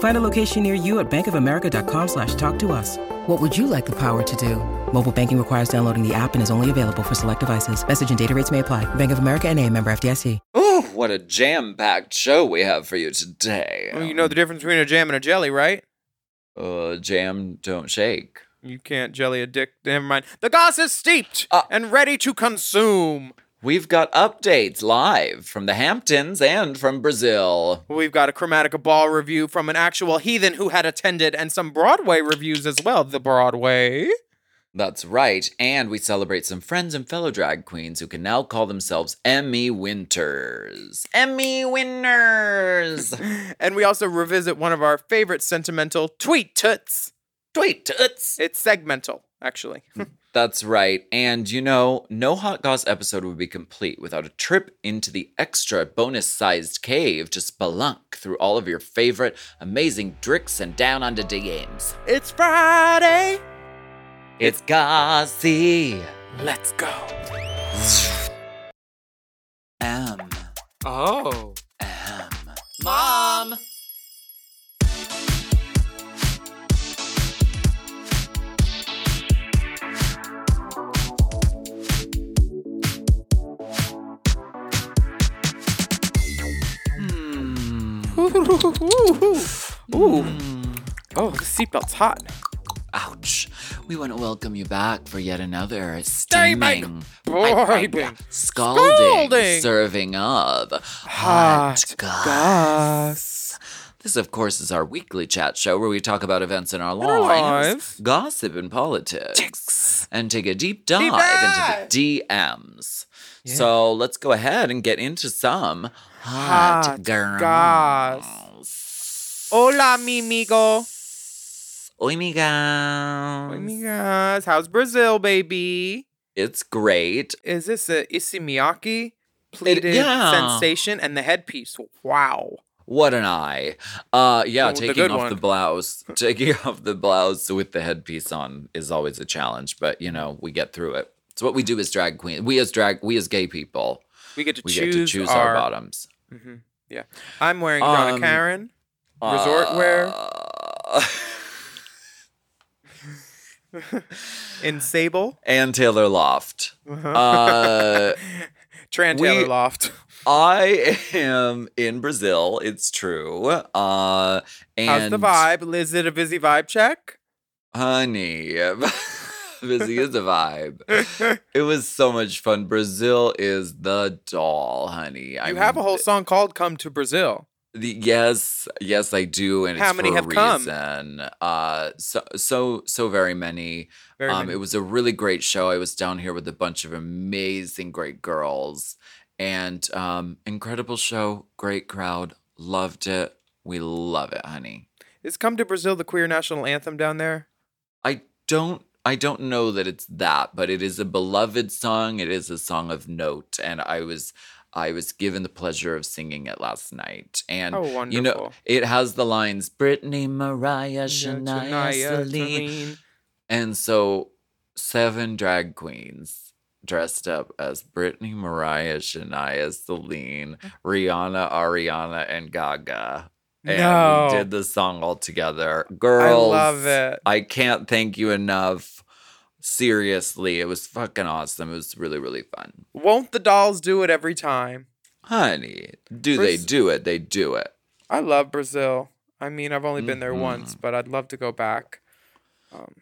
Find a location near you at bankofamerica.com slash talk to us. What would you like the power to do? Mobile banking requires downloading the app and is only available for select devices. Message and data rates may apply. Bank of America and a member FDIC. Oh, what a jam-packed show we have for you today. Well, you know the difference between a jam and a jelly, right? Uh, jam don't shake. You can't jelly a dick. Never mind. The goss is steeped Uh. and ready to consume. We've got updates live from the Hamptons and from Brazil. We've got a Chromatica Ball review from an actual heathen who had attended, and some Broadway reviews as well. The Broadway. That's right. And we celebrate some friends and fellow drag queens who can now call themselves Emmy Winters. Emmy winners! And we also revisit one of our favorite sentimental tweet toots. Tweet toots! It's segmental, actually. That's right. And you know, no Hot Goss episode would be complete without a trip into the extra bonus sized cave to spelunk through all of your favorite amazing dricks and down under DMs. it's Friday. It's Gossy. Let's go. M. Oh. M. Mom! Ooh. Ooh. Mm. Oh, the seatbelt's hot. Ouch. We want to welcome you back for yet another Steaming, scalding, scalding, serving of hot, hot. This, of course, is our weekly chat show where we talk about events in our lives, lives. gossip and politics, and take a deep dive, Deep dive. into the DMs. So let's go ahead and get into some Hot hot, girls. goss. Hola, mi amigo. Oi, migas. Oi, amigas. How's Brazil, baby? It's great. Is this a Issey Miyake pleated yeah. sensation and the headpiece? Wow. What an eye. Uh yeah, Oh, taking good off one. the blouse. taking off the blouse with the headpiece on is always a challenge, but you know, we get through it. It's what we do as drag queens. We as drag we as gay people. We get to We choose, get to choose our, our, bottoms. Yeah. I'm wearing Donna Um, Karen resort wear Uh, in sable. and Taylor Loft. Uh Tran we- Taylor Loft. I am in Brazil, it's true. Uh and How's the vibe? Is it a busy vibe check? honey busy is a vibe. It was so much fun. Brazil is the doll honey. You have a whole song called "Come to Brazil." the, yes yes i do and How it's many for have a come? reason. Uh so so so very many. Very um many. it was a really great show. I was down here with a bunch of amazing great girls and um incredible show great crowd. Loved it. We love it honey. Is "Come to Brazil" the queer national anthem down there? I don't I don't know that it's that, but it is a beloved song. It is a song of note, and I was I was given the pleasure of singing it last night. And Oh, you know, it has the lines Brittany, Mariah, Shania, Shania, Celine. Celine. And so seven drag queens dressed up as Brittany, Mariah, Shania, Celine, mm. Rihanna, Ariana, and Gaga. And No. we did the song all together. Girls. I love it. I can't thank you enough. Seriously, it was fucking awesome. It was really, really fun. Won't the dolls do it every time? Honey, do they do it? They do it. I love Brazil. I mean, I've only been there once, Mhm. but I'd love to go back. Um,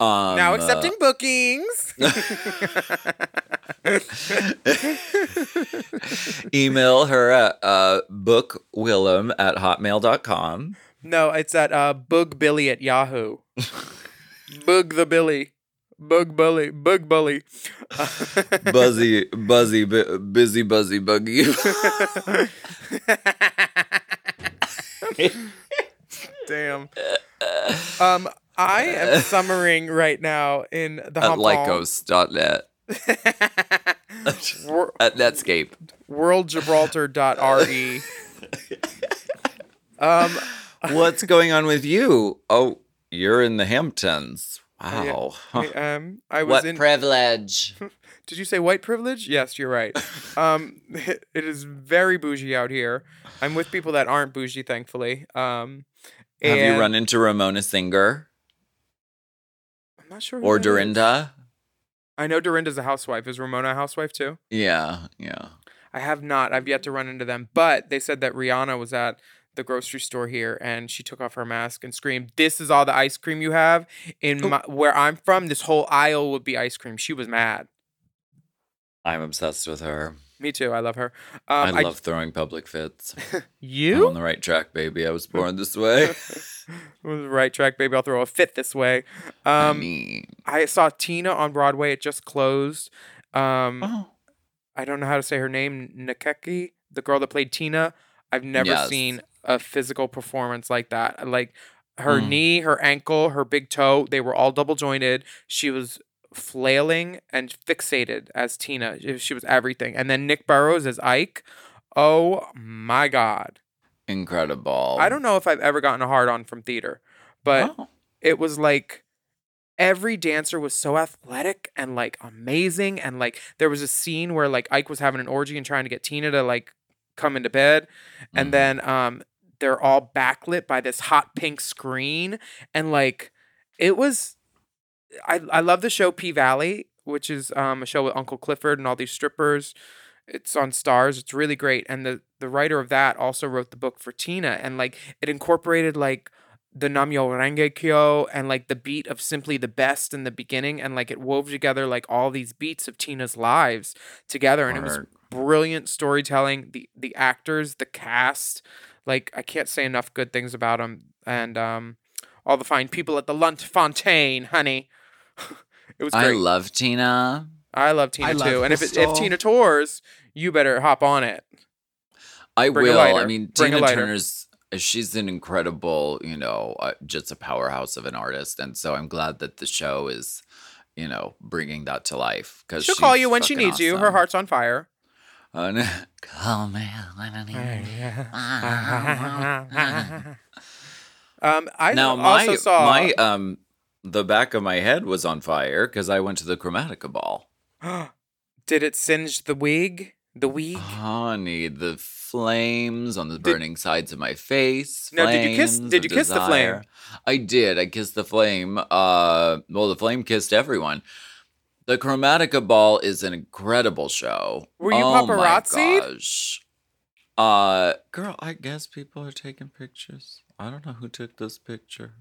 Um, now uh, accepting bookings. email her at uh, bookwillem at hotmail.com. no, it's at uh, Boog Billy at Yahoo. Boog the Billy. Bug Bully. Bug Bully. Buzzy, buzzy, bu- busy, buzzy, buggy. Damn. Um, I am summering right now in the at Hong Kong lycos.net. wor- At Netscape. worldgibraltar.re. um, What's going on with you? Oh, you're in the Hamptons. Wow. I, um, I was What in. privilege. Did you say white privilege? Yes, you're right. Um, it is very bougie out here. I'm with people that aren't bougie, thankfully. Um, Have you run into Ramona Singer I'm not sure. or that is. Dorinda? I know Dorinda's a housewife. Is Ramona a housewife too? Yeah, yeah. I have not. I've yet to run into them. But they said that Rihanna was at the grocery store here and she took off her mask and screamed, "This is all the ice cream you have in Oh. my, where I'm from. This whole aisle would be ice cream." She was mad. I'm obsessed with her. Me too. I love her. Um, I love throwing public fits. I'm you. on the right track, baby. I was born this way. right track, baby. I'll throw a fit this way. I Um, mean, I saw Tina on Broadway. It just closed. Um, oh, I don't know how to say her name. Nkeki, the girl that played Tina. I've never Yes. seen a physical performance like that. Like her Mm. knee, her ankle, her big toe, they were all double jointed. She was flailing and fixated as Tina. She was everything. And then Nick Burrows as Ike. Oh my God. Incredible. I don't know if I've ever gotten a hard on from theater, but Oh, it was like every dancer was so athletic and like amazing and like there was a scene where like Ike was having an orgy and trying to get Tina to like come into bed and Mhm. then um they're all backlit by this hot pink screen and like it was I I love the show P Valley which is um a show with Uncle Clifford and all these strippers it's on Starz it's really great and the the writer of that also wrote the book for Tina and like it incorporated like the Nam Myoho Renge Kyo and like the beat of Simply the Best in the beginning and like it wove together like all these beats of Tina's lives together and it was brilliant storytelling. The the actors the cast like I can't say enough good things about them and um all the fine people at the Lunt-Fontanne honey. It was I love Tina. I love Tina I love too and if it, if Tina tours you better hop on it I Bring will. I mean, Bring Tina. Turner's she's an incredible, you know, uh, just a powerhouse of an artist, and so I'm glad that the show is, you know, bringing that to life. Because she'll call you when she needs you her heart's on fire call me when I need you. um I now also my saw my um the back of my head was on fire because I went to the Chromatica ball. Did it singe the wig? The wig? Honey, the flames on the burning sides of my face. Now, did you kiss- did you kiss the flame? I did. I kissed the flame. Uh, well, the flame kissed everyone. The Chromatica Ball is an incredible show. Were you oh my paparazzi'd? gosh. Uh, girl, I guess people are taking pictures. I don't know who took this picture,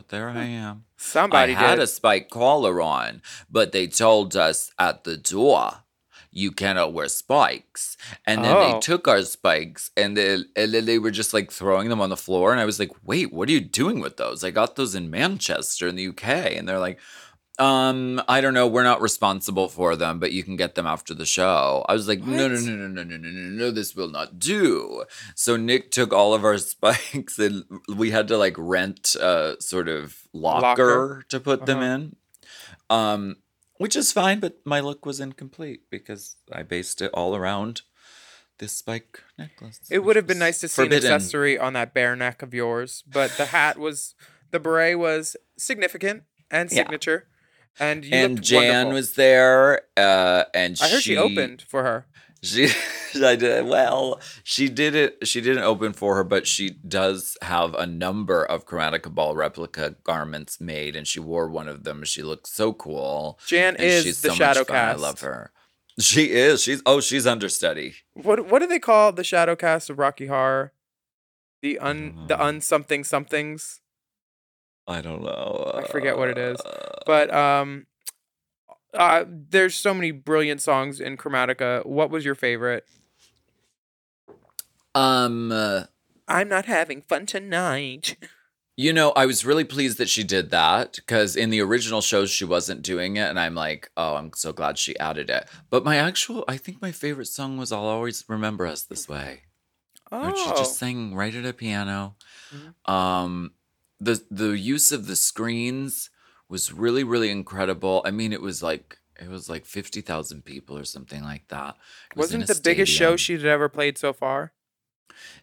but there I hmm. am. Somebody I had did. a spike collar on, but they told us at the door you cannot wear spikes. And then Oh. they took our spikes and they, and then they were just like throwing them on the floor. And I was like, wait, what are you doing with those? I got those in Manchester in the UK. And they're like, um, I don't know. We're not responsible for them, but you can get them after the show. I was like, no, no, no, no, no, no, no, no, no, this will not do. So Nick took all of our spikes and we had to like rent a sort of locker, Locker? to put them Uh-huh. in. Um, which is fine, but my look was incomplete because I based it all around this spike necklace. It would have been nice to see forbidden. an accessory on that bare neck of yours, but the hat was, the beret was significant and Yeah. And you And Jan wonderful. was there, uh, and I heard she, opened for her. She, I did well. She did it. She didn't open for her, but she does have a number of Chromatica Ball replica garments made, and she wore one of them. She looks so cool. Jan is she's the so shadow much fun. I love her. She is. She's oh, she's understudy. What what do they call the shadow cast of Rocky Horror? The un the un something somethings. I don't know. I forget what it is. But um, uh, there's so many brilliant songs in Chromatica. What was your favorite? Um, uh, I'm not having fun tonight. you know, I was really pleased that she did that because in the original shows she wasn't doing it, and I'm like, oh, I'm so glad she added it. But my actual, I think my favorite song was "I'll Always Remember Us This Way." Oh, Which she just sang right at a piano. Mhm. Um, the the use of the screens was really really incredible. I mean, it was like it was like fifty thousand people or something like that. It was wasn't a the biggest show she'd ever played so far?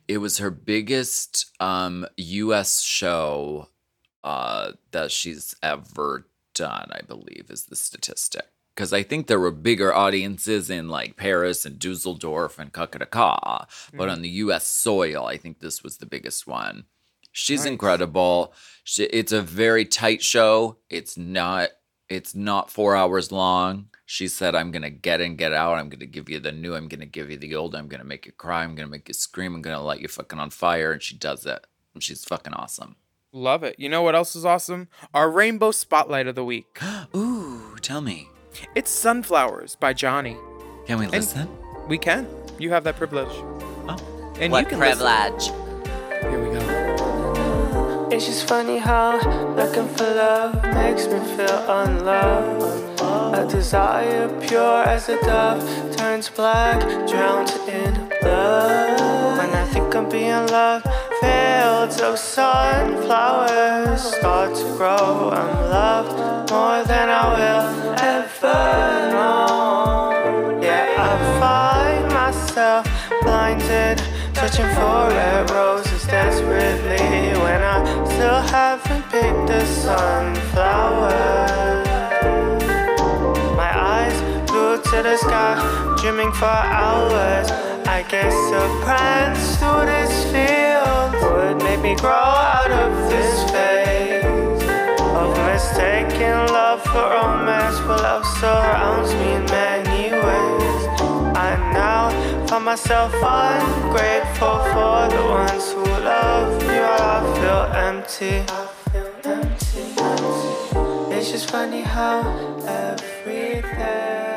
It was her biggest um U.S. show uh that she's ever done. I believe is the statistic. Because I think there were bigger audiences in like Paris and Dusseldorf and Kakadaka, but Mhm. on the U.S. soil, I think this was the biggest one. She's Nice. incredible. She, it's a very tight show. It's not. It's not four hours long. She said, "I'm gonna get in, get out. I'm gonna give you the new. I'm gonna give you the old. I'm gonna make you cry. I'm gonna make you scream. I'm gonna light you fucking on fire." And she does it. And she's fucking awesome. Love it. You know what else is awesome? Our Rainbow Spotlight of the Week. Ooh, tell me. It's Sunflowers by Johnny. Can we listen? We can. You have that privilege. Oh. And what you can listen. privilege? Here we go. It's just funny how looking for love makes me feel unloved. A desire pure as a dove turns black, drowned in blood. When I think I'm being loved, fields of sunflowers start to grow. I'm loved more than I will ever know. Yeah, I find myself blinded, searching for red roses desperately when I still haven't picked a sunflower. My eyes glued to the sky, dreaming for hours. I guess a prance through this field would make me grow out of this phase of mistaken love for romance. But love surrounds me in many ways. I now find myself ungrateful for the ones who love me. I feel empty. I feel empty. It's just funny how everything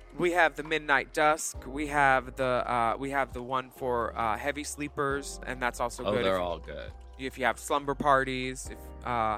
We have the Midnight Dusk. We have the uh, we have the one for uh, heavy sleepers, and that's also Oh, good. they're if, all good. if you have slumber parties. If uh, uh,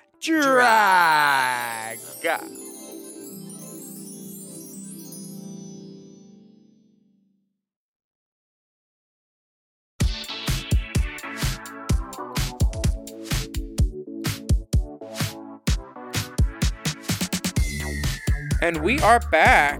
drag. And we are back.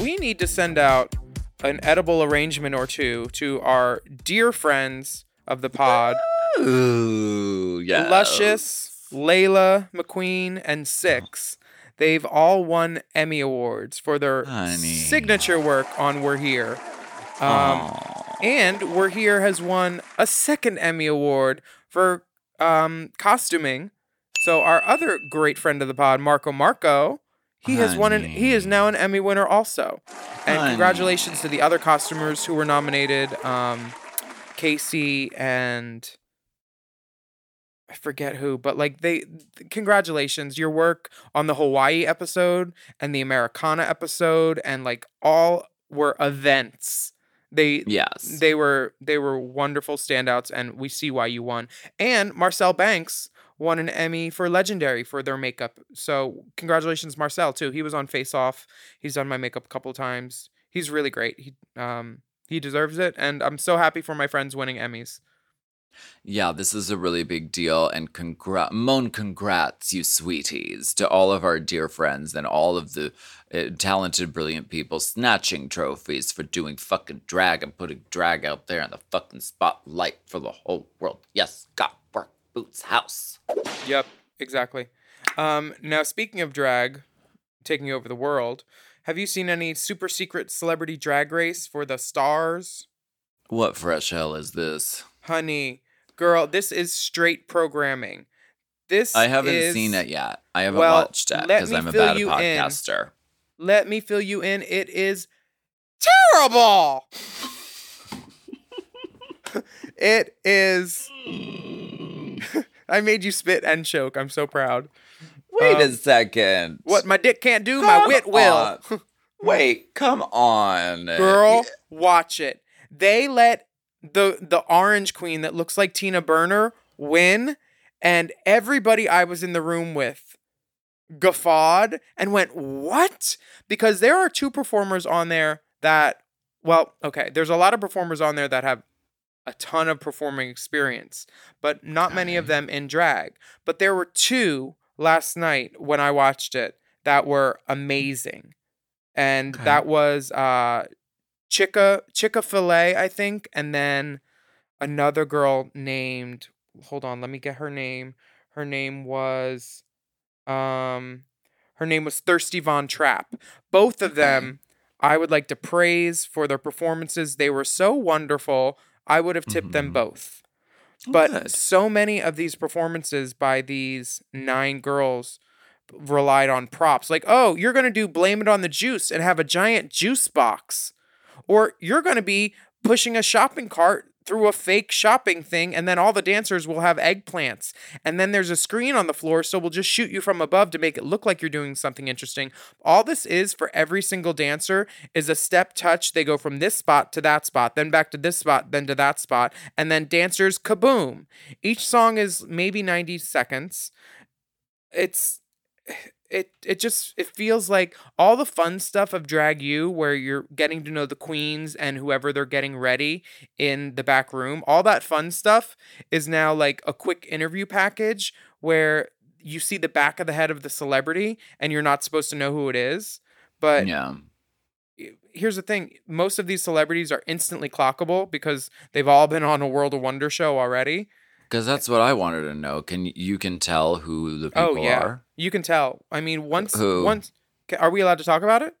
We need to send out an edible arrangement or two to our dear friends of the pod, Ooh, yeah. Luscious, Layla McQueen, and Six. They've all won Emmy Awards for their Honey. signature work on We're Here. Um, and We're Here has won a second Emmy Award for um, costuming. So our other great friend of the pod, Marco Marco, he has won an he is now an Emmy winner also. And Honey. congratulations to the other costumers who were nominated, um, Casey and I forget who, but like they congratulations. Your work on the Hawaii episode and the Americana episode and like all were events. They Yes. they were they were wonderful standouts and we see why you won. And Marcel Banks won an Emmy for Legendary for their makeup. So congratulations Marcel too. He was on Face Off. He's done my makeup a couple times. He's really great. He um he deserves it and I'm so happy for my friends winning Emmys. Yeah, this is a really big deal, and congrat, mon congrats, you sweeties, to all of our dear friends and all of the uh, talented, brilliant people snatching trophies for doing fucking drag and putting drag out there in the fucking spotlight for the whole world. Yes, got work boots house. Yep, exactly. Um, now, speaking of drag taking over the world, have you seen any super secret celebrity drag race for the stars? What fresh hell is this? Honey, girl, this is straight programming. This I haven't is- seen it yet. I haven't Well, watched it because I'm a bad you in. podcaster. Let me fill you in. It is terrible. it is. I made you spit and choke. I'm so proud. Wait Um, a second. What my dick can't do, my wit will. Wait, come on. Girl, watch it. They let the the orange queen that looks like Tina Burner win, and everybody I was in the room with guffawed and went, "What?" Because there are two performers on there that well, okay, there's a lot of performers on there that have a ton of performing experience, but not many of them in drag. But there were two last night when I watched it that were amazing. And Okay. that was uh Chica Chica Filet, I think, and then another girl named hold on, let me get her name. Her name was um her name was Thirsty Von Trapp. Both of them I would like to praise for their performances. They were so wonderful. I would have tipped them Mhm. both. But good. so many of these performances by these nine girls relied on props. Like, oh, you're going to do Blame It on the Juice and have a giant juice box. Or you're going to be pushing a shopping cart through a fake shopping thing, and then all the dancers will have eggplants. And then there's a screen on the floor, so we'll just shoot you from above to make it look like you're doing something interesting. All this is for every single dancer is a step touch. They go from this spot to that spot, then back to this spot, then to that spot, and then dancers kaboom. Each song is maybe 90 seconds. It's it it just it feels like all the fun stuff of drag you where you're getting to know the queens and whoever they're getting ready in the back room all that fun stuff is now like a quick interview package where you see the back of the head of the celebrity and you're not supposed to know who it is but yeah. here's the thing most of these celebrities are instantly clockable because they've all been on a world of wonder show already Because that's what I wanted to know. Can you can tell who the oh, people oh yeah are? you can tell i mean uh, once Who? once are we allowed to talk about it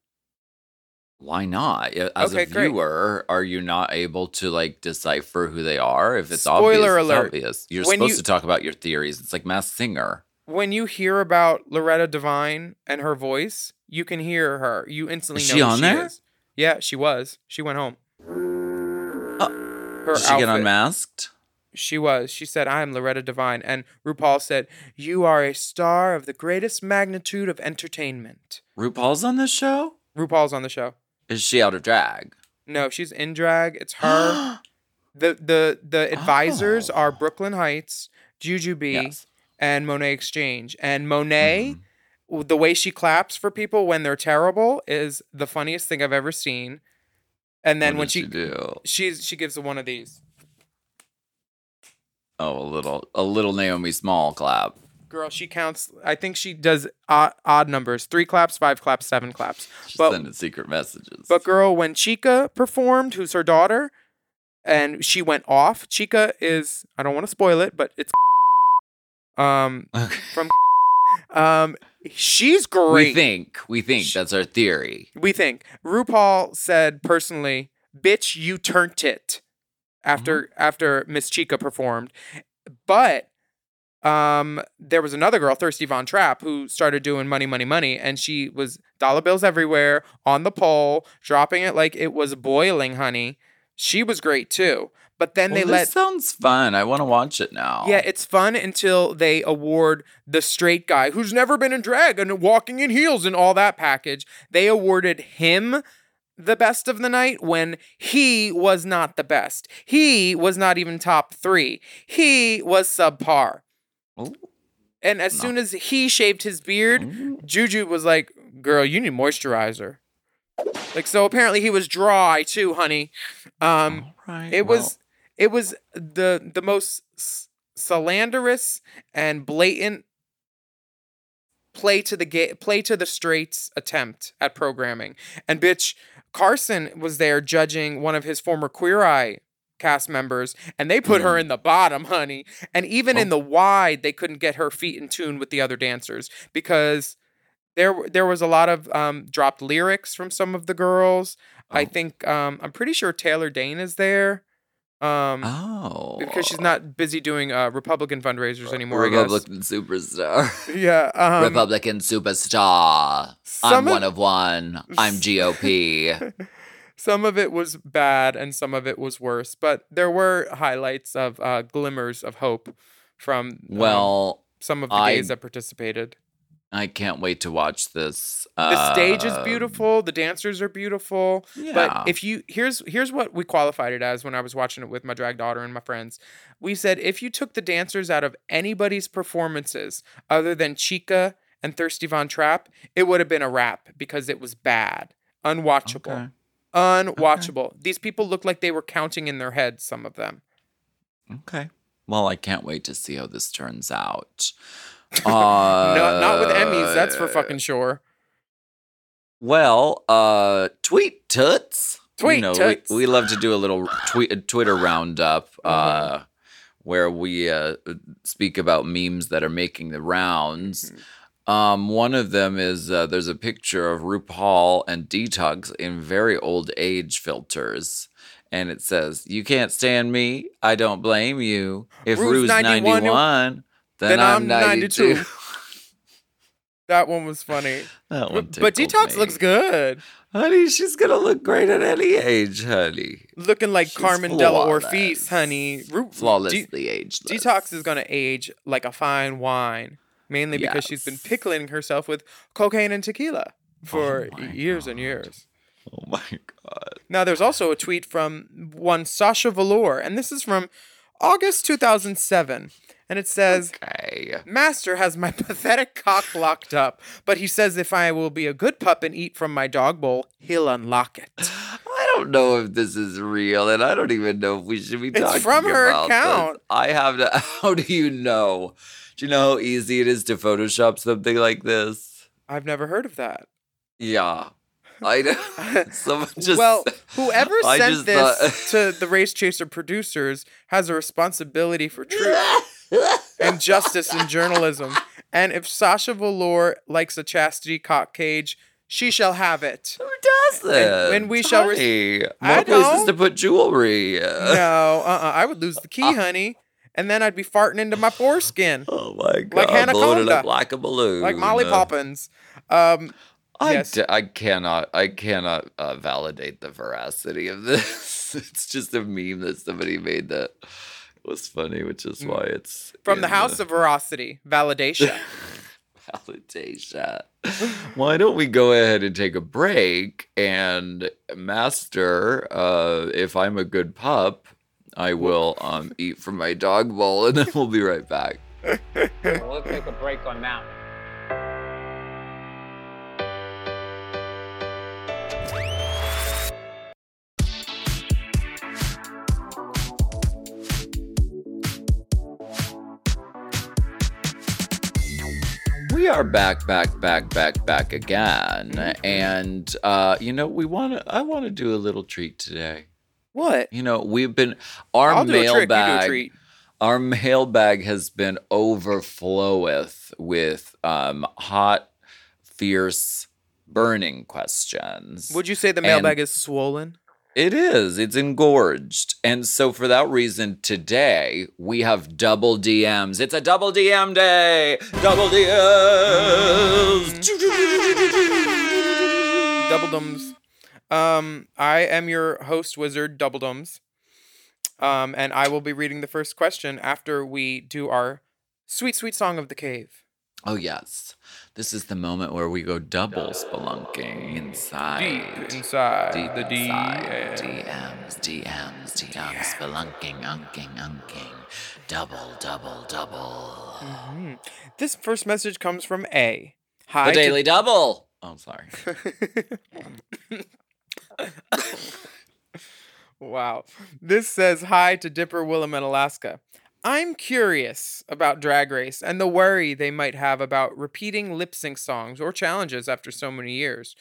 Why not? As Okay, a great. viewer, are you not able to like decipher who they are? If it's Spoiler obvious, alert. it's obvious. You're When supposed you- to talk about your theories. It's like Mass Singer. when you hear about Loretta Devine and her voice, you can hear her. You instantly Is know she on she there? is. Yeah, she was. She went home. Uh, her Did she get unmasked? She was. She said, I am Loretta Devine. And RuPaul said, You are a star of the greatest magnitude of entertainment. RuPaul's on this show? RuPaul's on the show. Is she out of drag? No, she's in drag. It's her. the the the advisors Oh. are Brooklyn Hytes, Jujubee, Yes. and Monét X Change. And Monet, mm-hmm. w- the way she claps for people when they're terrible is the funniest thing I've ever seen. And then What when did she, do? she's she gives one of these. Oh, a little a little Naomi Small clap. Girl, she counts. I think she does odd, odd numbers: three claps, five claps, seven claps. She's But sending secret messages. But girl, when Chica performed, who's her daughter, and she went off, Chica is I don't want to spoil it, but it's um okay. from um she's great. we think we think Sh- that's our theory. We think. RuPaul said personally, bitch, you turned it after after Miss Chica performed. But um there was another girl, Thirsty Von Trapp, who started doing money, money, money, and she was dollar bills everywhere on the pole, dropping it like it was boiling, honey. She was great too. But then Well, they this let sounds fun. I want to watch it now. yeah, it's fun until they award the straight guy who's never been in drag and walking in heels and all that package. They awarded him the best of the night when he was not the best. He was not even top three. He was subpar. Ooh. And as soon as he shaved his beard, Ooh. Juju was like, "Girl, you need moisturizer." Like so, apparently he was dry too, honey. Um, right, it well, was it was the the most slanderous and blatant play to the ga- play to the straights attempt at programming. And bitch, Carson was there judging one of his former Queer Eye cast members and they put her in the bottom, honey. And even in the wide, they couldn't get her feet in tune with the other dancers because there there was a lot of um, dropped lyrics from some of the girls. I Oh. think um, I'm pretty sure Taylor Dayne is there. Um, oh because she's not busy doing uh, Republican fundraisers anymore. Republican superstar. Yeah. Um, Republican superstar. I'm of- one of one. I'm GOP. some of it was bad and some of it was worse, but there were highlights of uh, glimmers of hope from um, well, some of the I- gays that participated. I can't wait to watch this. The stage is uh, beautiful. The dancers are beautiful. Yeah. But if you here's here's what we qualified it as when I was watching it with my drag daughter and my friends. We said if you took the dancers out of anybody's performances other than Chica and Thirsty Von Trapp, it would have been a wrap because it was bad, unwatchable, Okay. unwatchable. These people looked like they were counting in their heads. Some of them. Okay. Well, I can't wait to see how this turns out. Uh, no, not with Emmys. That's for fucking sure. Well, uh, tweet toots. Tweet you know, toots. We, we love to do a little tweet Twitter roundup, uh, Uh-huh. where we uh, speak about memes that are making the rounds. Mm-hmm. Um, one of them is uh, there's a picture of RuPaul and Detox in very old age filters. And it says, You can't stand me. I don't blame you. If Ru's Ru's 91, 91, then, then I'm I'm 92. 92. That one was funny. that one but tickled Detox me. looks good. Honey, she's going to look great at any age, honey. Looking like She's Carmen Della flawless. Ortiz, honey. Ru- De- Flawlessly ageless. Detox is gonna age like a fine wine, mainly because she's been Yes. pickling herself with cocaine and tequila oh for my years and years. Oh my god. Now, there's also a tweet from one Sasha Velour, and this is from August 2007, and it says. Okay. Master has my pathetic cock locked up, but he says if I will be a good pup and eat from my dog bowl, he'll unlock it. I don't know if this is real, and I don't even know if we should be It's talking about It's from her about this. account. I have to. How do you know? Do you know how easy it is to Photoshop something like this? I've never heard of that. Yeah, I know. Someone just. well, whoever sent this thought- to the Race Chaser producers has a responsibility for truth and justice in journalism. And if Sasha Velour likes a chastity cock cage, she shall have it. Who does that? when we shall rec- Honey, I more places to put jewelry. No, uh-uh, I would lose the key, honey. and then I'd be farting into my foreskin Oh my god! Like blowing it up like a balloon, like Molly Uh, Poppins. Um, I, Yes. d- I cannot I cannot uh, validate the veracity of this. it's just a meme that somebody made that was funny, which is why it's Mm. from the in House of Veracity, validation. validation. Why don't we go ahead and take a break and master? Uh, if I'm a good pup, I will um, eat from my dog bowl, and then we'll be right back. We'll take a break on that. We are back, back, back, back, back again, and uh, you know we want to. I want to do a little treat today. what? You know we've been our I'll do a trick. You do a mailbag. Our mailbag has been overfloweth with um, hot, fierce, burning questions. Would you say the And- mailbag is swollen? It is. It's engorged. And so for that reason, today we have double DMs. It's a double DM day. Double DMs. Double Dums. Um, I am your host wizard, Double Dums. Um, and I will be reading the first question after we do our sweet, sweet song of the cave. Oh yes. This is the moment where we go double spelunking inside. Deep inside Deep the inside. DMs, DMs, DMs, spelunking, unking, unking. Double, double, double. Mhm. This first message comes from A. Hi. The to- Daily Double. Oh, sorry. wow. This says hi to Dipper Willam in Alaska. I'm curious about Drag Race and the worry they might have about repeating lip sync songs or challenges after so many years.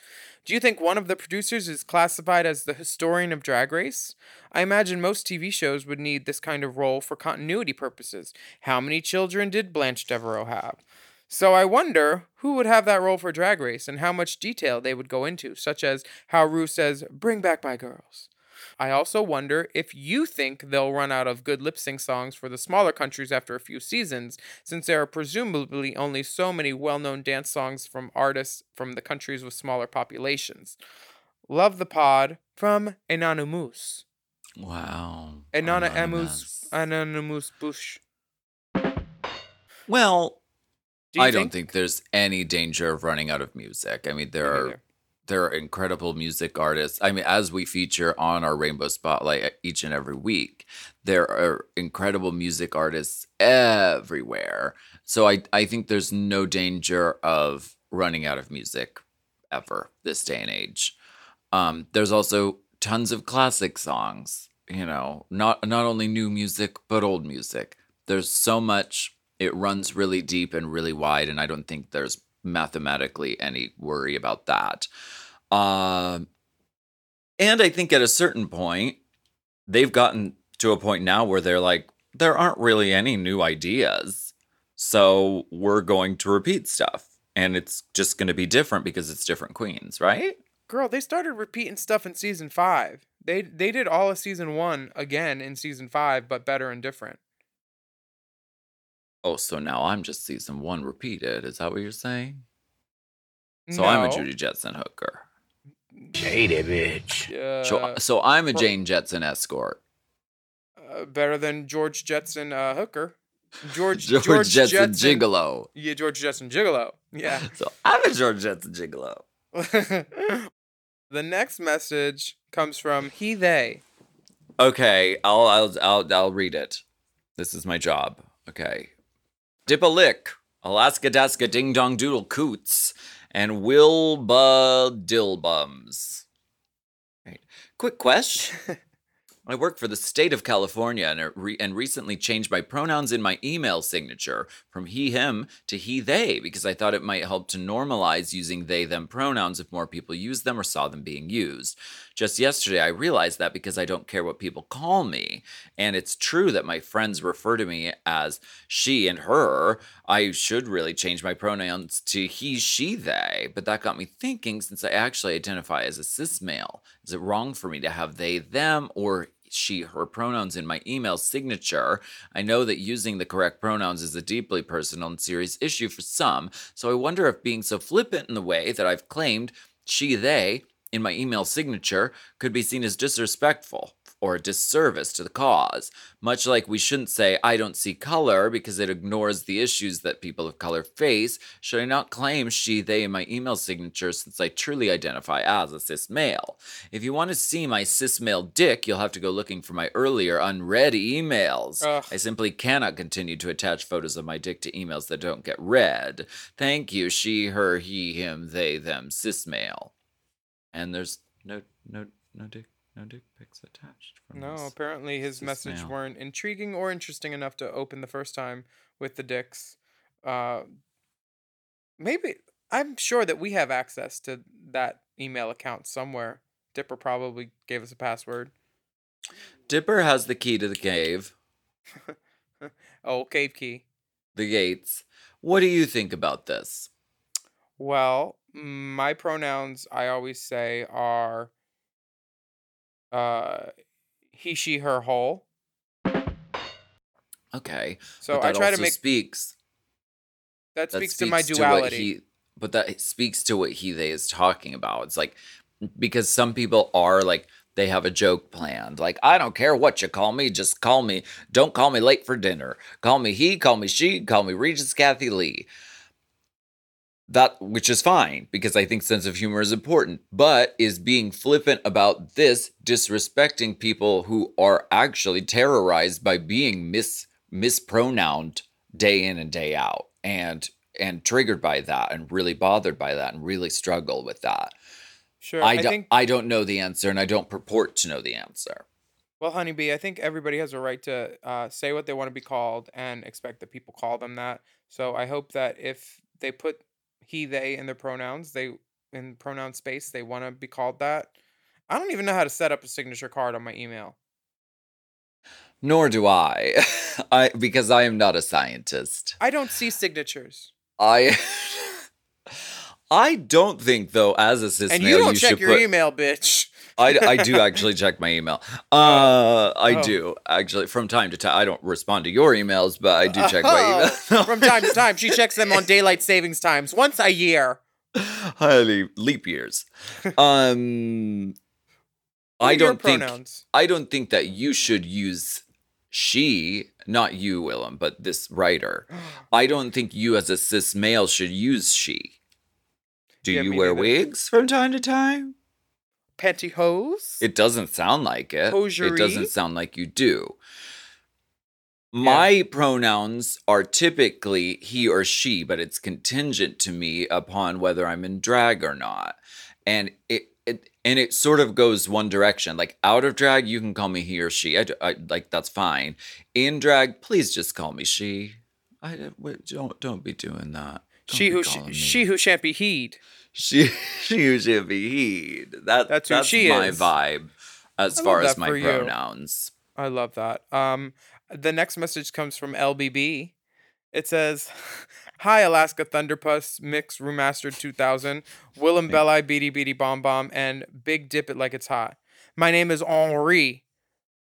Do you think one of the producers is classified as the historian of Drag Race? I imagine most TV shows would need this kind of role for continuity purposes. How many children did Blanche Devereaux have? So I wonder who would have that role for Drag Race and how much detail they would go into, such as how Ru says, Bring back my girls. I also wonder if you think they'll run out of good lip sync songs for the smaller countries after a few seasons, since there are presumably only so many well known dance songs from artists from the countries with smaller populations. Love the pod from Enanimous. Wow. Enana Anonymous. Emus Anonymous Bush. Well, Do you I don't think there's any danger of running out of music. I mean, there Me are neither. There are incredible music artists. I mean, as we feature on our Rainbow Spotlight e, each and every week, there are incredible music artists everywhere. So I I think there's no danger of running out of music ever this day and age. Um, there's also tons of classic songs. You know, not not only new music but old music. There's so much. It runs really deep and really wide, and I don't think there's mathematically any worry about that. Um, and I think at a certain point, they've gotten to a point now where they're like, there aren't really any new ideas. So we're going to repeat stuff. And it's just going to be different because it's different queens, right? Girl, they started repeating stuff in season five. They they did all of season one again in season five, but better and different. Oh, so now I'm just season one repeated. Is that what you're saying? So I'm a No. Judy Jetson hooker. Shady bitch. So, Uh, so I'm a well- Jane Jetson escort. uh, better than George Jetson uh, hooker. George George, Jetson Gigolo. Yeah, George Jetson Gigolo. Yeah. So I'm a George Jetson Gigolo. the next message comes from he they. Okay, I'll I'll I'll I'll read it. This is my job. Okay. Dip a lick, Alaska Daska Ding Dong Doodle Coots, and Wilba Dillbums. Right. Quick question. I work for the state of California and, re- and recently changed my pronouns in my email signature from he, him to he, they because I thought it might help to normalize using they, them pronouns if more people use them or saw them being used. Just yesterday, I realized that because I don't care what people call me. And it's true that my friends refer to me as she and her. I should really change my pronouns to he, she, they. But that got me thinking since I actually identify as a cis male. Is it wrong for me to have they, them, or she, her pronouns in my email signature. I know that using the correct pronouns is a deeply personal and serious issue for some, so I wonder if being so flippant in the way that I've claimed she, they in my email signature could be seen as disrespectful or a disservice to the cause. Much like we shouldn't say, I don't see color because it ignores the issues that people of color face, should I not claim she, they in my email signature since I truly identify as a cis male? If you want to see my cis male dick, you'll have to go looking for my earlier unread emails. Ugh. I simply cannot continue to attach photos of my dick to emails that don't get read. Thank you, she, her, he, him, they, them, cis male. And there's no no no dick no dick pics attached. From No, this. apparently his cis message male. weren't intriguing or interesting enough to open the first time with the dicks. Uh, maybe I'm sure that we have access to that email account somewhere. Dipper probably gave us a password. Dipper has the key to the cave, Oh, cave key. the gates. What do you think about this? Well, my pronouns I always say are uh he, she, her, whole. Okay, So I try to make speaks. that That speaks to my duality. he, but that speaks to what he they is talking about. It's like because some people are like they have a joke planned. Like I don't care what you call me, just call me. Don't call me late for dinner. Call me he. Call me she. Call me Regis Kathy Lee. That which is fine because I think sense of humor is important, but is being flippant about this disrespecting people who are actually terrorized by being mis mispronounced day in and day out and and triggered by that and really bothered by that and really struggle with that. Sure. I, I, don't think I don't know the answer and I don't purport to know the answer. Well, honeybee, I think everybody has a right to uh, say what they want to be called and expect that people call them that. So I hope that if they put he, they in their pronouns, they in pronoun space, they want to be called that. I don't even know how to set up a signature card on my email. Nor do I. I because I am not a scientist. I don't see signatures, I I don't think though, as a cis and male, you don't check your put, email, bitch. I, I do actually check my email. Uh, I Oh. do actually from time to time. I don't respond to your emails, but I do check my email From time to time, she checks them on daylight savings times once a year. Highly leap years. Um, I don't think pronouns. I don't think that you should use she, not you, Willam, but this writer. I don't think you as a cis male should use she. Do Yeah, you wear neither. wigs from time to time? Pantyhose. It doesn't sound like it. Hosiery. It doesn't sound like you do. My pronouns are typically he or she, but it's contingent to me upon whether I'm in drag or not. And it, it and it sort of goes one direction. Like out of drag, you can call me he or she. I like that's fine. In drag, please just call me she. I don't don't be doing that. She who sh- she who shan't be heed. She she who shan't be heed. That That's that's, who she my is. vibe as I far as my for you. pronouns. I love that. Um, the next message comes from LBB. It says, "Hi, Alaska Thunderpuss Mix Remastered 2000, Willam Belli Beady Beady Bomb Bomb, and Big Dip It Like It's Hot. My name is Henri,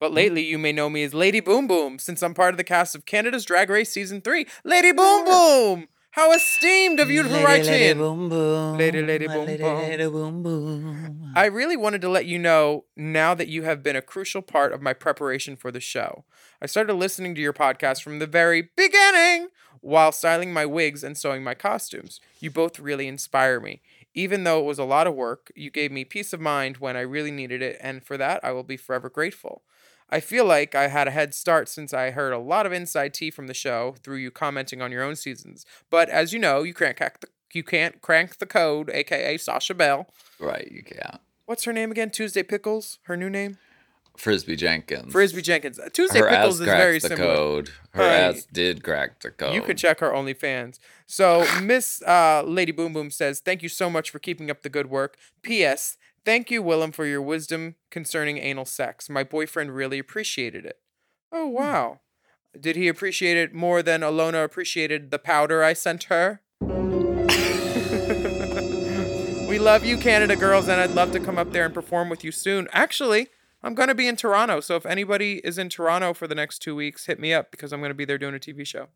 but lately you may know me as Lady Boom Boom, since I'm part of the cast of Canada's Drag Race Season Three. Lady Boom Boom, how esteemed of you to write in. boom boom. Lady, lady, boom, lady, boom. lady, boom boom. I really wanted to let you know now that you have been a crucial part of my preparation for the show. I started listening to your podcast from the very beginning while styling my wigs and sewing my costumes. You both really inspire me. Even though it was a lot of work, you gave me peace of mind when I really needed it, and for that, I will be forever grateful. I feel like I had a head start since I heard a lot of inside tea from the show through you commenting on your own seasons. But as you know, you can't crack the you can't crank the code, aka Sasha Bell. Right, you can't. What's her name again? Tuesday Pickles. Her new name. Frisbee Jenkins. Frisbee Jenkins. Uh, Tuesday Her Pickles is very the similar. code. Her Right. ass did crack the code. You could check her OnlyFans. So Miss uh, Lady Boom Boom says, "Thank you so much for keeping up the good work." P.S. Thank you, Willam, for your wisdom concerning anal sex. My boyfriend really appreciated it. Oh hmm. wow. Did he appreciate it more than Alona appreciated the powder I sent her? we love you, Canada girls, and I'd love to come up there and perform with you soon. Actually, I'm gonna be in Toronto, so if anybody is in Toronto for the next two weeks, hit me up because I'm gonna be there doing a TV show.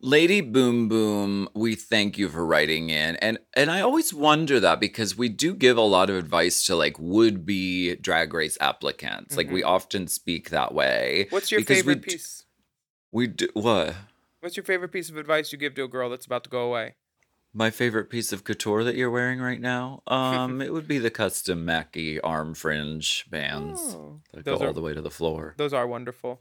Lady Boom Boom, we thank you for writing in. And and I always wonder that because we do give a lot of advice to like would be drag race applicants. Like we often speak that way. Mm-hmm. What's your we favorite d- piece? We do what? What's your favorite piece of advice you give to a girl that's about to go away? My favorite piece of couture that you're wearing right now? Um, it would be the custom Mackie arm fringe bands Oh, that go are- all the way to the floor. Those are wonderful.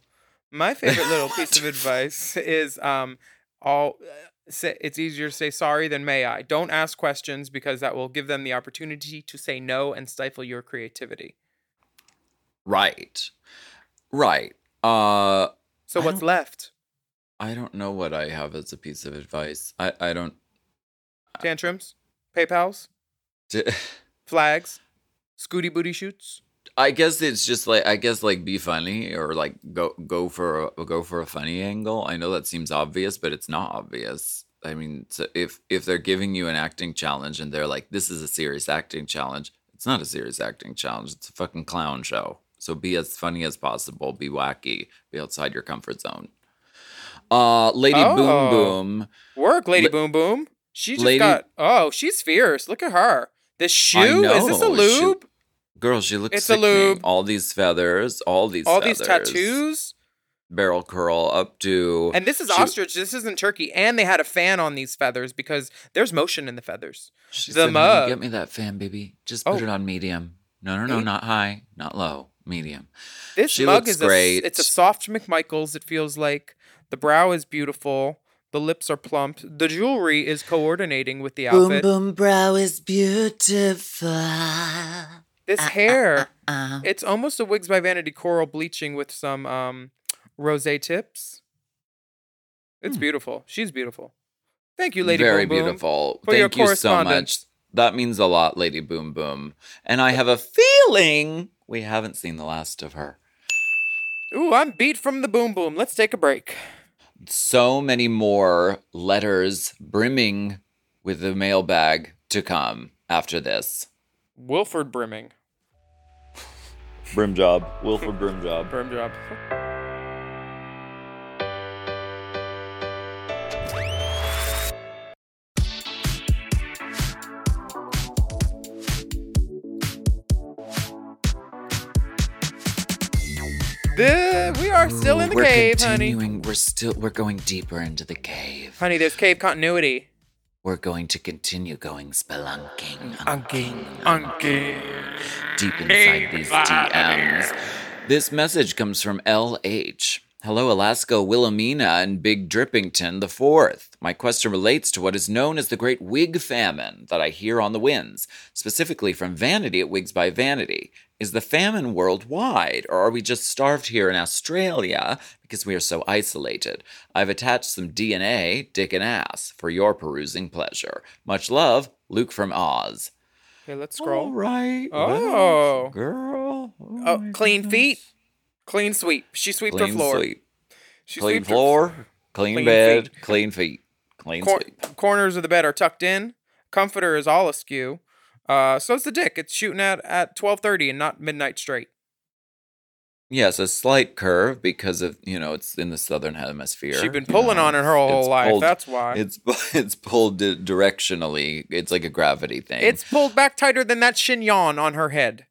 My favorite little piece of advice is um all uh, say, it's easier to say sorry than may I. Don't ask questions because that will give them the opportunity to say no and stifle your creativity. Right. Right. Uh So what's don't- left? I don't know what I have as a piece of advice. I, I don't Tantrums, PayPal's, flags, scooty booty shoots. I guess it's just like I guess like be funny or like go go for a go for a funny angle. I know that seems obvious, but it's not obvious. I mean, so if if they're giving you an acting challenge and they're like, "This is a serious acting challenge," it's not a serious acting challenge. It's a fucking clown show. So be as funny as possible. Be wacky. Be outside your comfort zone. Uh, Lady Oh. Boom Boom. Work, Lady La- Boom Boom. She just Lady- got. Oh, she's fierce. Look at her. This shoe is this a know, she- lube? Girl, she looks It's a sickening. lube. All these feathers, all these All these tattoos. barrel curl up to And this is She- ostrich. This isn't turkey. And they had a fan on these feathers because there's motion in the feathers. She the said, mug. Get me that fan, baby. Just put Oh. it on medium. No, no, no, Eight- not high, not low, medium. This She mug looks is a, great. it's a soft McMichaels. It feels like the brow is beautiful. The lips are plump. The jewelry is coordinating with the outfit. Boom, boom brow is beautiful. This hair, it's almost a Wigs by Vanity coral bleaching with some um, rose tips. It's beautiful. She's beautiful. Thank you, Lady Hmm. Very Boom Boom, beautiful. your Thank you so much. That means a lot, Lady Boom Boom. And I have a feeling we haven't seen the last of her. Ooh, I'm beat from the boom boom. Let's take a break. So many more letters brimming with the mailbag to come after this. Wilford Brimming. Brim job. Wilford Brim job. Brim job. The, we are still in the we're cave, honey. continuing. We're still we're going deeper into the cave. Honey, there's cave continuity. We're going to continue going spelunking, Unking, unking. deep inside these DMs. This message comes from LH. Hello, Alaska, Wilhelmina, and Big Drippington the Fourth. My question relates to what is known as the Great Wig Famine that I hear on the winds, specifically from Vanity at Wigs by Vanity. Is the famine worldwide, or are we just starved here in Australia because we are so isolated? I've attached some DNA, dick and ass, for your perusing pleasure. Much love, Luke from Oz. Okay, let's scroll. right. Oh. well, girl. Oh, Oh, clean goodness. feet, clean sweep. She sweeped Clean her floor. sweep. She Clean sweeped her- floor, clean, Clean bed, feet. clean feet, clean Cor- sweep. corners of the bed are tucked in. Comforter is all askew. Uh, so it's the dick. It's shooting at at twelve thirty and not midnight straight. Yes, a slight curve because of you know it's in the southern hemisphere. She's been you pulling know, on it her whole life. pulled- That's why. it's it's pulled di- directionally. It's like a gravity thing. It's pulled back tighter than that chignon on her head.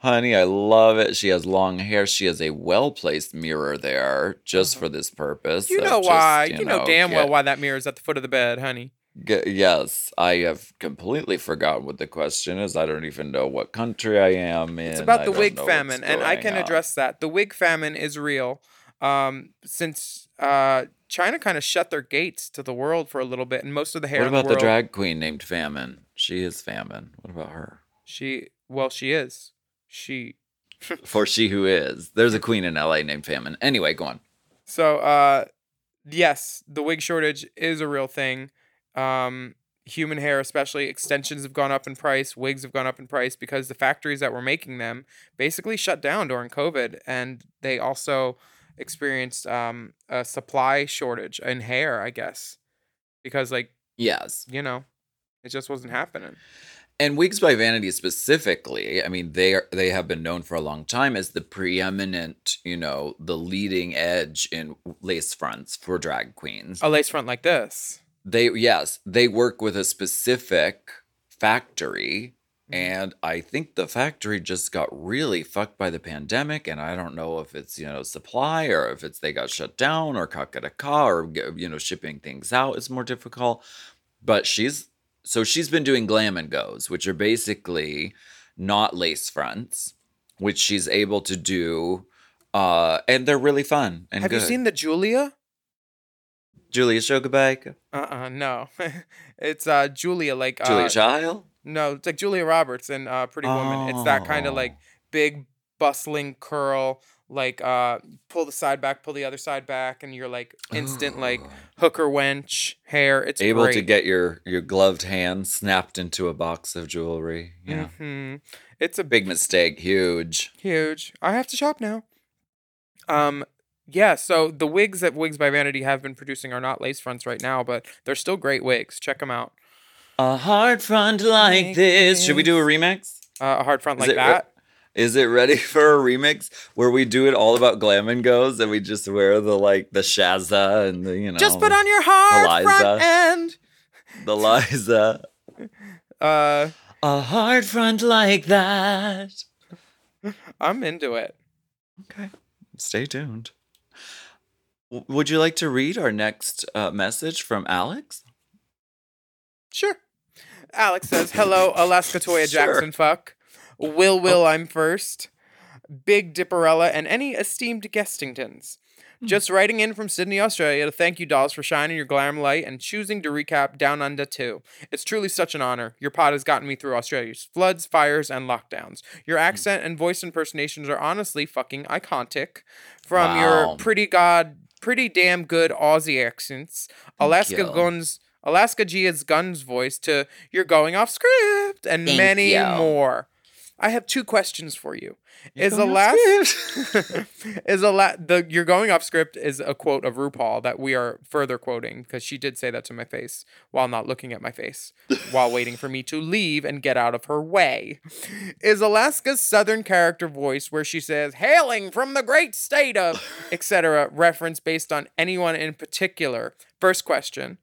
Honey, I love it. She has long hair. She has a well placed mirror there just for this purpose. Uh-huh. You of know just, why? You, know, damn well get- why that mirror's at the foot of the bed, honey. G- yes, I have completely forgotten what the question is. I don't even know what country I am in. It's about the wig famine, and I can on. address that. The wig famine is real. Um, since uh, China kind of shut their gates to the world for a little bit, and most of the hair What in the about the drag queen named Famine? She is Famine. What about her? she well, she is. She For she who is. There's a queen in LA named Famine. Anyway, go on. So, uh, yes, the wig shortage is a real thing. Um, human hair, especially extensions, have gone up in price. Wigs have gone up in price because the factories that were making them basically shut down during COVID, and they also experienced um, a supply shortage in hair, I guess, because like Yes. you know, it just wasn't happening. And Wigs by Vanity specifically, I mean, they are they have been known for a long time as the preeminent, you know, the leading edge in lace fronts for drag queens. A lace front like this. They yes, they work with a specific factory mm-hmm. and I think the factory just got really fucked by the pandemic and I don't know if it's, you know, supply or if it's they got shut down or kakadaka or you know, shipping things out is more difficult. But she's so she's been doing glam and goes, which are basically not lace fronts, which she's able to do uh and they're really fun and Have good. you seen the Julia? Julia Sugarback? Uh-uh, no. it's uh Julia like uh Julia Child? No, it's like Julia Roberts in uh, Pretty Woman. It's that kind of like Oh. big bustling curl, like uh pull the side back, pull the other side back, and you're like instant like hooker wench hair. It's able great. to get your your gloved hand snapped into a box of jewelry. Yeah. hmm It's a Big mistake, huge. huge. I have to shop now. Um, yeah. So the wigs that Wigs by Vanity have been producing are not lace fronts right now, but they're still great wigs. Check them out. A hard front like this. Should we do a remix? Uh, a hard front Is like re- that. Is it ready for a remix where we do it all about glam and goes and we just wear the like the Shazza and the you know Just put on your hard front Eliza. end. the Liza. Uh, A hard front like that. I'm into it. Okay. Stay tuned. W- Would you like to read our next uh, message from Alex? Sure. Alex says, "Hello, Alaska Toya Sure. Jackson. Fuck. Will oh. Will, I'm first. Big Dipperella and any esteemed guestingtons. Hmm. Just writing in from Sydney, Australia to thank you, dolls, for shining your glam light and choosing to recap Down Under too. It's truly such an honor. Your pod has gotten me through Australia's floods, fires, and lockdowns. Your hmm. accent and voice impersonations are honestly fucking iconic. From Wow. your pretty god, pretty damn good Aussie accents, Alaska. Guns, Alaska Gia's Guns voice to you're going off script and Thank many you. more. I have two questions for you. is going the last is a la- the you're going off script is a quote of RuPaul that we are further quoting because she did say that to my face while not looking at my face while waiting for me to leave and get out of her way. Is Alaska's southern character voice where she says hailing from the great state of etc reference based on anyone in particular? First question.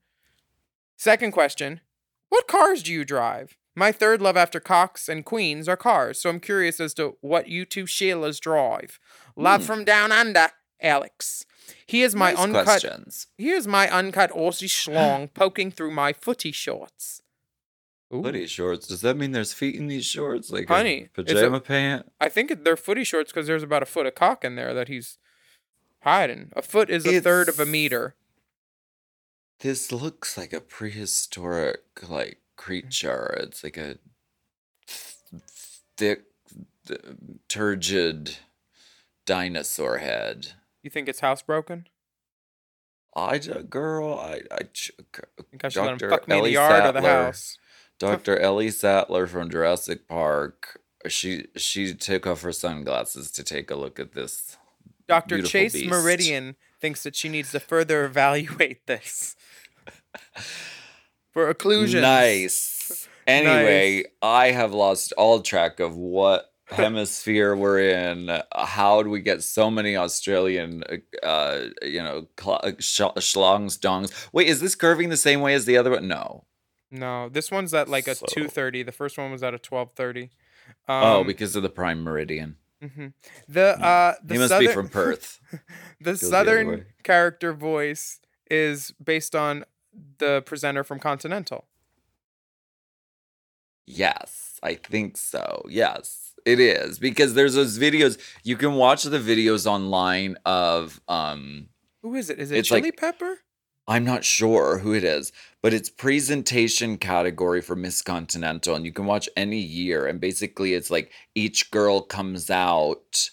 Second question, what cars do you drive? My third love after Cox and Queens are cars, so I'm curious as to what you two Sheilas drive. Love hmm. from down under, Alex. Here's my. Nice uncut. questions. Here's my uncut Aussie schlong poking through my footy shorts. Ooh. Footy shorts. Does that mean there's feet in these shorts? Like Honey, a it's a- pajama pant? I think they're footy shorts because there's about a foot of cock in there that he's hiding. A foot is a third of a meter. This looks like a prehistoric like creature. It's like a th- thick, th- turgid dinosaur head. You think it's housebroken? I girl, I I I should let him Dr. fuck me Ellie the yard or the Sattler. house. Dr. Ellie Sattler from Jurassic Park. She she took off her sunglasses to take a look at this. Dr. Chase beast. Meridian thinks that she needs to further evaluate this for occlusions. Nice. Anyway, I have lost all track of what hemisphere we're in. How do we get so many Australian, uh, you know, cl- uh, sh- schlongs, dongs? Wait, is this curving the same way as the other one? No. No, this one's at like a So- two thirty. The first one was at a twelve thirty. oh, Um, because of the prime meridian. mhm. the uh the he must southern, be from Perth. the the southern way. character voice is based on the presenter from Continental. Yes, I think so. Yes, it is because there's those videos. You can watch the videos online of um Who is it? Is it It's like- Chili Pepper? I'm not sure who it is, but it's presentation category for Miss Continental, and you can watch any year. And basically, it's like each girl comes out,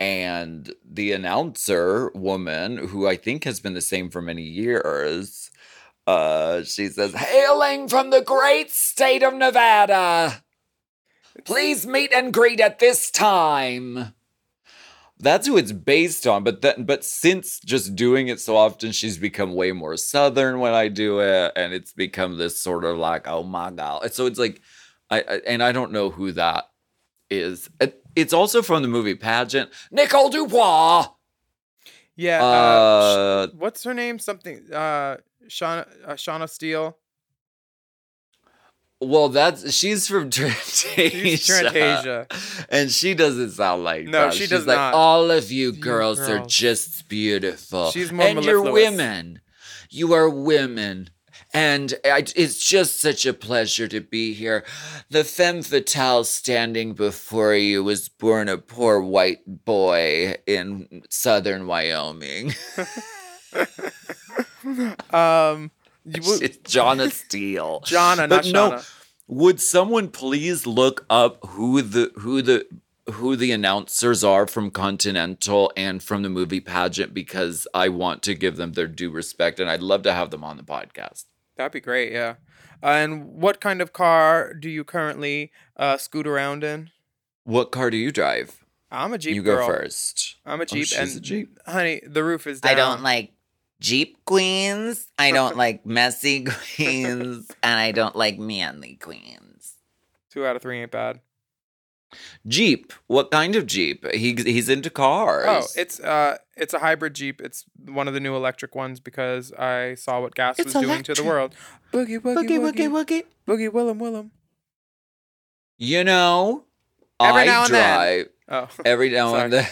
and the announcer woman, who I think has been the same for many years, uh, she says, "Hailing from the great state of Nevada, please meet and greet at this time." That's who it's based on, but then but since just doing it so often, she's become way more southern when I do it, and it's become this sort of like, oh my god. So it's like I, I and I don't know who that is. It- It's also from the movie Pageant. Nicole Dubois. Yeah. Uh, Uh, what's her name? Something. Uh, Shauna. Uh, Shauna Steele. well, that's she's from Fantasia. She's and she doesn't sound like No, that. she She's does like, not. All of you girls, are just beautiful. She's more and you're women. You are women. And I, it's just such a pleasure to be here. The femme fatale standing before you was born a poor white boy in southern Wyoming. Um. you It's Jonna Steele. Jonna, not But no, Shauna. would someone please look up who the who the who the announcers are from Continental and from the movie pageant because I want to give them their due respect and I'd love to have them on the podcast. That'd be great. Yeah. and what kind of car do you currently uh, scoot around in? What car do you drive? I'm a Jeep you girl. go first. I'm a Oh, Jeep, she's and a Jeep. honey, the roof is down. I don't like Jeep queens. I don't like messy queens. And I don't like manly queens. Two out of three ain't bad. Jeep. What kind of Jeep? He he's into cars. Oh, it's uh, it's a hybrid Jeep. It's one of the new electric ones because I saw what gas It's was doing to the world. Boogie woogie Woogie, woogie woogie, boogie willem willem. You know, Every I now and then. drive Oh, every now and then.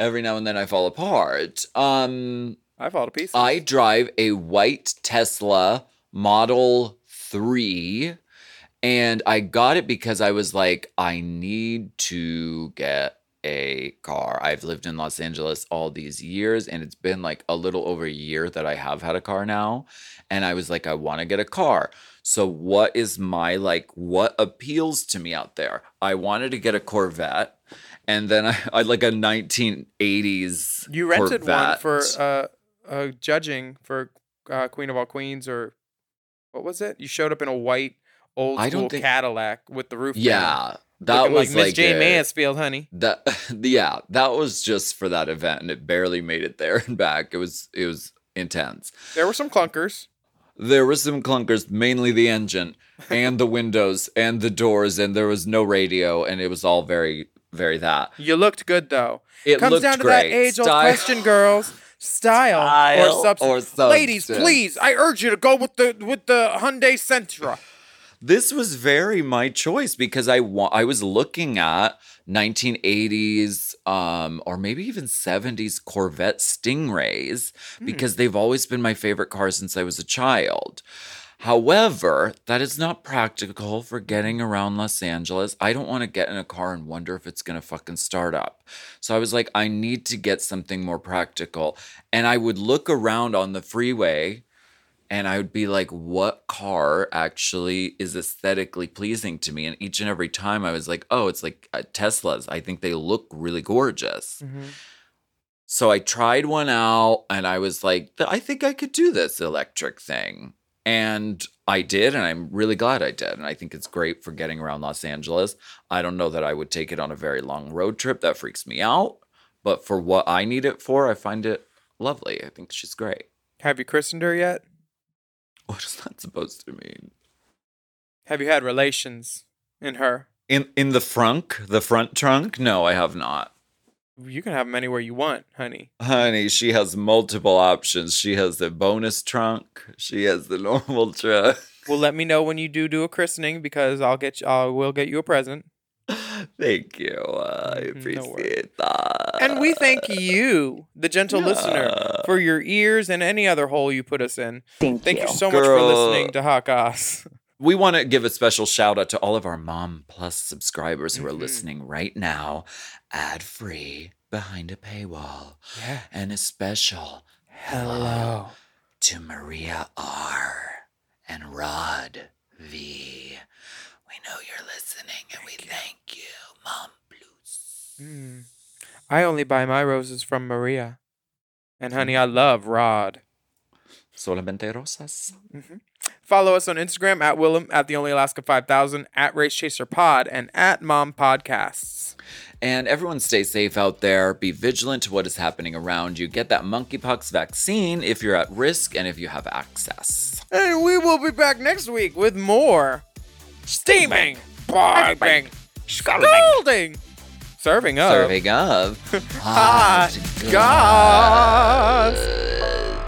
Every now and then I fall apart. Um, I fall to pieces. I drive a white Tesla Model 3 and I got it because I was like I need to get a car. I've lived in Los Angeles all these years and it's been like a little over a year that I have had a car now and I was like I want to get a car. So what is my like what appeals to me out there? I wanted to get a Corvette and then I, I like a 1980s you rented one for uh, uh, judging for uh, Queen of All Queens or what was it? You showed up in a white old school think- Cadillac with the roof. down, Yeah, that was like Miss like J a- Mansfield, honey. That yeah, that was just for that event, and it barely made it there and back. It was it was intense. There were some clunkers. There were some clunkers, mainly the engine and the windows and the doors, and there was no radio, and it was all very very that. You looked good though. It Comes down to great. that age old Style- question, girls. Style, Style or substance. or Ladies, please, I urge you to go with the with the Hyundai Sentra. This was very my choice because I wa- I was looking at 1980s um or maybe even 70s Corvette Stingrays because they've always been my favorite car since I was a child. However, that is not practical for getting around Los Angeles. I don't want to get in a car and wonder if it's going to fucking start up. So I was like I need to get something more practical. And I would look around on the freeway and I would be like, what car actually is aesthetically pleasing to me? And each and every time I was like, oh, it's like uh, Teslas. I think they look really gorgeous. So I tried one out and I was like, I think I could do this electric thing. And I did, and I'm really glad I did. And I think it's great for getting around Los Angeles. I don't know that I would take it on a very long road trip. That freaks me out. But for what I need it for, I find it lovely. I think she's great. Have you christened her yet? What is that supposed to mean? Have you had relations in her? In in the frunk, the front trunk? No, I have not. You can have them anywhere you want, honey. Honey, she has multiple options. She has the bonus trunk. She has the normal trunk. Well, let me know when you do do a christening because I'll get you, I will get you a present. Thank you. Uh, I Mhm, no appreciate that. And we thank you, the gentle listener, for your ears and any other hole you put us in. Thank, you. you. so much for listening to Hot Goss. We want to give a special shout out to all of our Mom Plus subscribers who are Mhm. listening right now, ad free, behind a paywall. Yeah. And a special Hello. to Maria R. and Rod V. We know you're listening and we thank you, Mom Plus. Mm. I only buy my roses from Maria. And honey, I love Rod. Solamente rosas. Follow us on Instagram at Willam, at the Only Alaska 5000, at Race Chaser Pod, and at Mom Podcasts. And everyone stay safe out there. Be vigilant to what is happening around you. Get that monkeypox vaccine if you're at risk and if you have access. And we will be back next week with more Steaming, piping, Scalding. serving up. Serving of Hot goss. M.